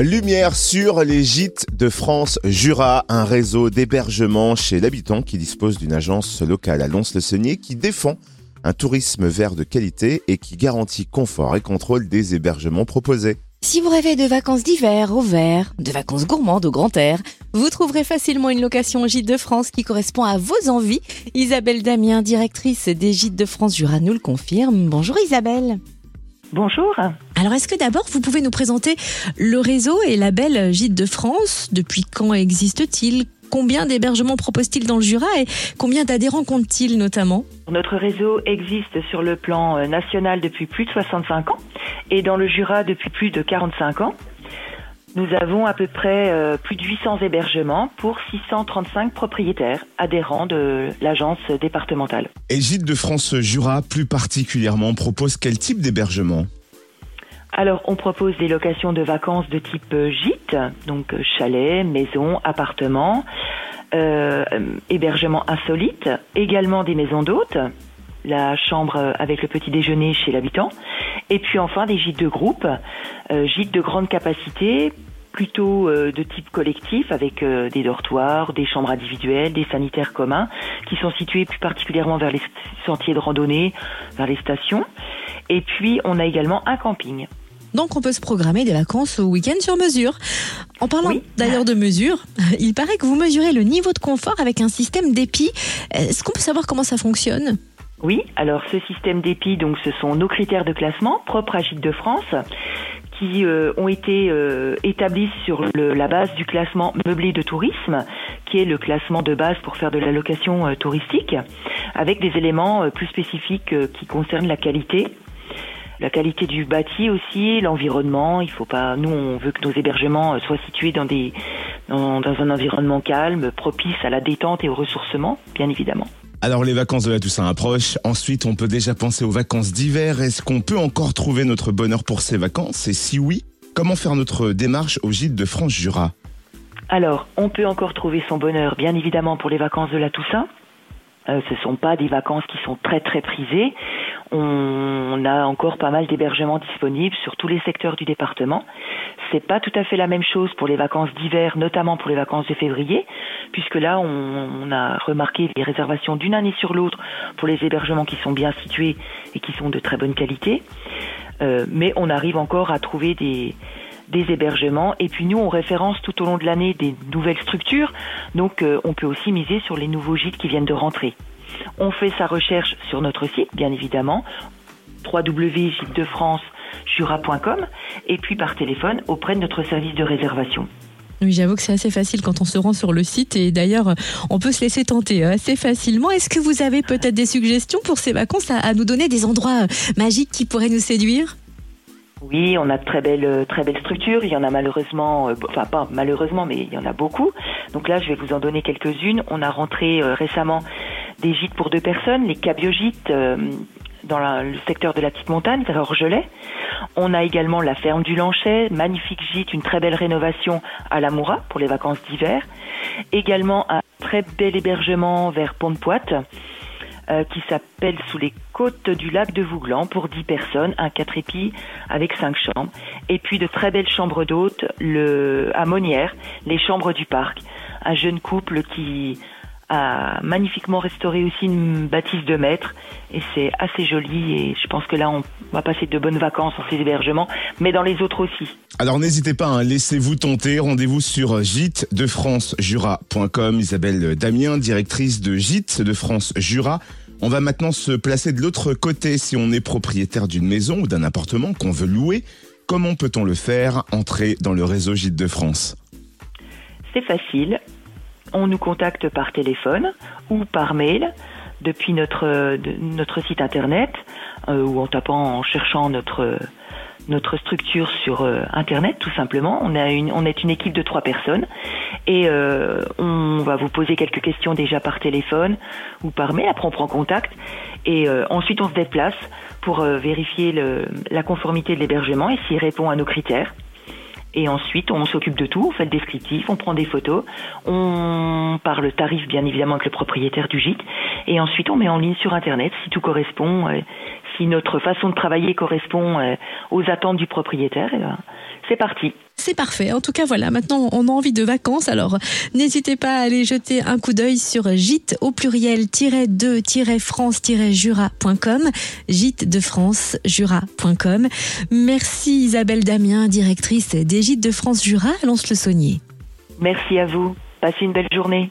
Lumière sur les gîtes de France Jura, un réseau d'hébergement chez l'habitant qui dispose d'une agence locale à Lons-le-Saunier qui défend un tourisme vert de qualité et qui garantit confort et contrôle des hébergements proposés. Si vous rêvez de vacances d'hiver au vert, de vacances gourmandes au grand air, vous trouverez facilement une location au Gîte de France qui correspond à vos envies. Isabelle Damien, directrice des Gîtes de France Jura, nous le confirme. Bonjour Isabelle. Bonjour. Alors, est-ce que d'abord vous pouvez nous présenter le réseau et la belle Gîte de France? Depuis quand existe-t-il? Combien d'hébergements propose-t-il dans le Jura et combien d'adhérents compte-t-il notamment? Notre réseau existe sur le plan euh, national depuis plus de 65 ans et dans le Jura depuis plus de 45 ans. Nous avons à peu près euh, plus de 800 hébergements pour 635 propriétaires adhérents de l'agence départementale. Et Gîte de France Jura, plus particulièrement, propose quel type d'hébergement? Alors, on propose des locations de vacances de type euh, gîte, donc euh, chalet, maison, appartement, euh, hébergement insolite, également des maisons d'hôtes, la chambre avec le petit déjeuner chez l'habitant, et puis enfin des gîtes de groupe, gîtes de grande capacité, plutôt de type collectif avec des dortoirs, des chambres individuelles, des sanitaires communs qui sont situés plus particulièrement vers les sentiers de randonnée, vers les stations. Et puis on a également un camping. Donc on peut se programmer des vacances au week-end sur mesure. En parlant Oui. d'ailleurs de mesure, il paraît que vous mesurez le niveau de confort avec un système d'épi. Est-ce qu'on peut savoir comment ça fonctionne? Oui, alors ce système d'épis, donc ce sont nos critères de classement propres à Gîtes de France qui euh, ont été euh, établis sur le- la base du classement meublé de tourisme, qui est le classement de base pour faire de la location euh, touristique, avec des éléments plus spécifiques qui concernent la qualité. La qualité du bâti aussi, l'environnement. Il faut pas. Nous, on veut que nos hébergements euh, soient situés dans des dans, dans un environnement calme, propice à la détente et au ressourcement, bien évidemment. Alors les vacances de la Toussaint approchent, ensuite on peut déjà penser aux vacances d'hiver. Est-ce qu'on peut encore trouver notre bonheur pour ces vacances? Et si oui, comment faire notre démarche au Gîte de France Jura? Alors, on peut encore trouver son bonheur, bien évidemment, pour les vacances de la Toussaint. Euh, ce sont pas des vacances qui sont très très prisées. On a encore pas mal d'hébergements disponibles sur tous les secteurs du département. C'est pas tout à fait la même chose pour les vacances d'hiver, notamment pour les vacances de février, puisque là on, a remarqué les réservations d'une année sur l'autre pour les hébergements qui sont bien situés et qui sont de très bonne qualité. Euh, mais on arrive encore à trouver des, des hébergements. Et puis nous, on référence tout au long de l'année des nouvelles structures. Donc euh, on peut aussi miser sur les nouveaux gîtes qui viennent de rentrer. On fait sa recherche sur notre site, bien évidemment, www.gîtesdefrancejura.com et puis par téléphone auprès de notre service de réservation. Oui, j'avoue que c'est assez facile quand on se rend sur le site et d'ailleurs, on peut se laisser tenter euh, assez facilement. Est-ce que vous avez peut-être des suggestions pour ces vacances à, à nous donner des endroits euh, magiques qui pourraient nous séduire? Oui, on a de très belles, euh, très belles structures. Il y en a malheureusement, euh, enfin pas malheureusement, mais il y en a beaucoup. Donc là, je vais vous en donner quelques-unes. On a rentré euh, récemment des gîtes pour deux personnes, les cabiogites dans le secteur de la petite montagne, vers Orgelet. On a également la ferme du Lanchet, magnifique gîte, une très belle rénovation à la Moura pour les vacances d'hiver. Également un très bel hébergement vers Pont-de-Poite euh, qui s'appelle Sous les côtes du lac de Vouglan pour 10 personnes, un 4 épis avec 5 chambres. Et puis de très belles chambres d'hôtes le, à Monnières, les chambres du parc. Un jeune couple qui a magnifiquement restauré aussi une bâtisse de maître et c'est assez joli et je pense que là on va passer de bonnes vacances dans ces hébergements mais dans les autres aussi. Alors n'hésitez pas, hein, laissez-vous tenter. Rendez-vous sur gîtesdefrancejura.com. Isabelle Damien, directrice de Gîtes de France Jura. On va maintenant se placer de l'autre côté si on est propriétaire d'une maison ou d'un appartement qu'on veut louer. Comment peut-on le faire? Entrer dans le réseau Gîtes de France. C'est facile. On nous contacte par téléphone ou par mail depuis notre, notre site internet euh, ou en tapant, en cherchant notre, notre structure sur euh, internet tout simplement. On, a une, on est une équipe de trois personnes et euh, on va vous poser quelques questions déjà par téléphone ou par mail. Après on prend contact et euh, ensuite on se déplace pour vérifier la conformité de l'hébergement et s'il répond à nos critères. Et ensuite, on s'occupe de tout, on fait le descriptif, on prend des photos, on parle tarif bien évidemment avec le propriétaire du gîte, et ensuite on met en ligne sur Internet si tout correspond, euh, si notre façon de travailler correspond euh, aux attentes du propriétaire, ben, c'est parti. C'est parfait. En tout cas, voilà, maintenant on a envie de vacances, alors n'hésitez pas à aller jeter un coup d'œil sur gîte au pluriel-de-france-jura.com, gîte de France jura.com. Merci Isabelle Damien, directrice des gîtes de France Jura à Lons-le-Saunier. Merci à vous. Passez une belle journée.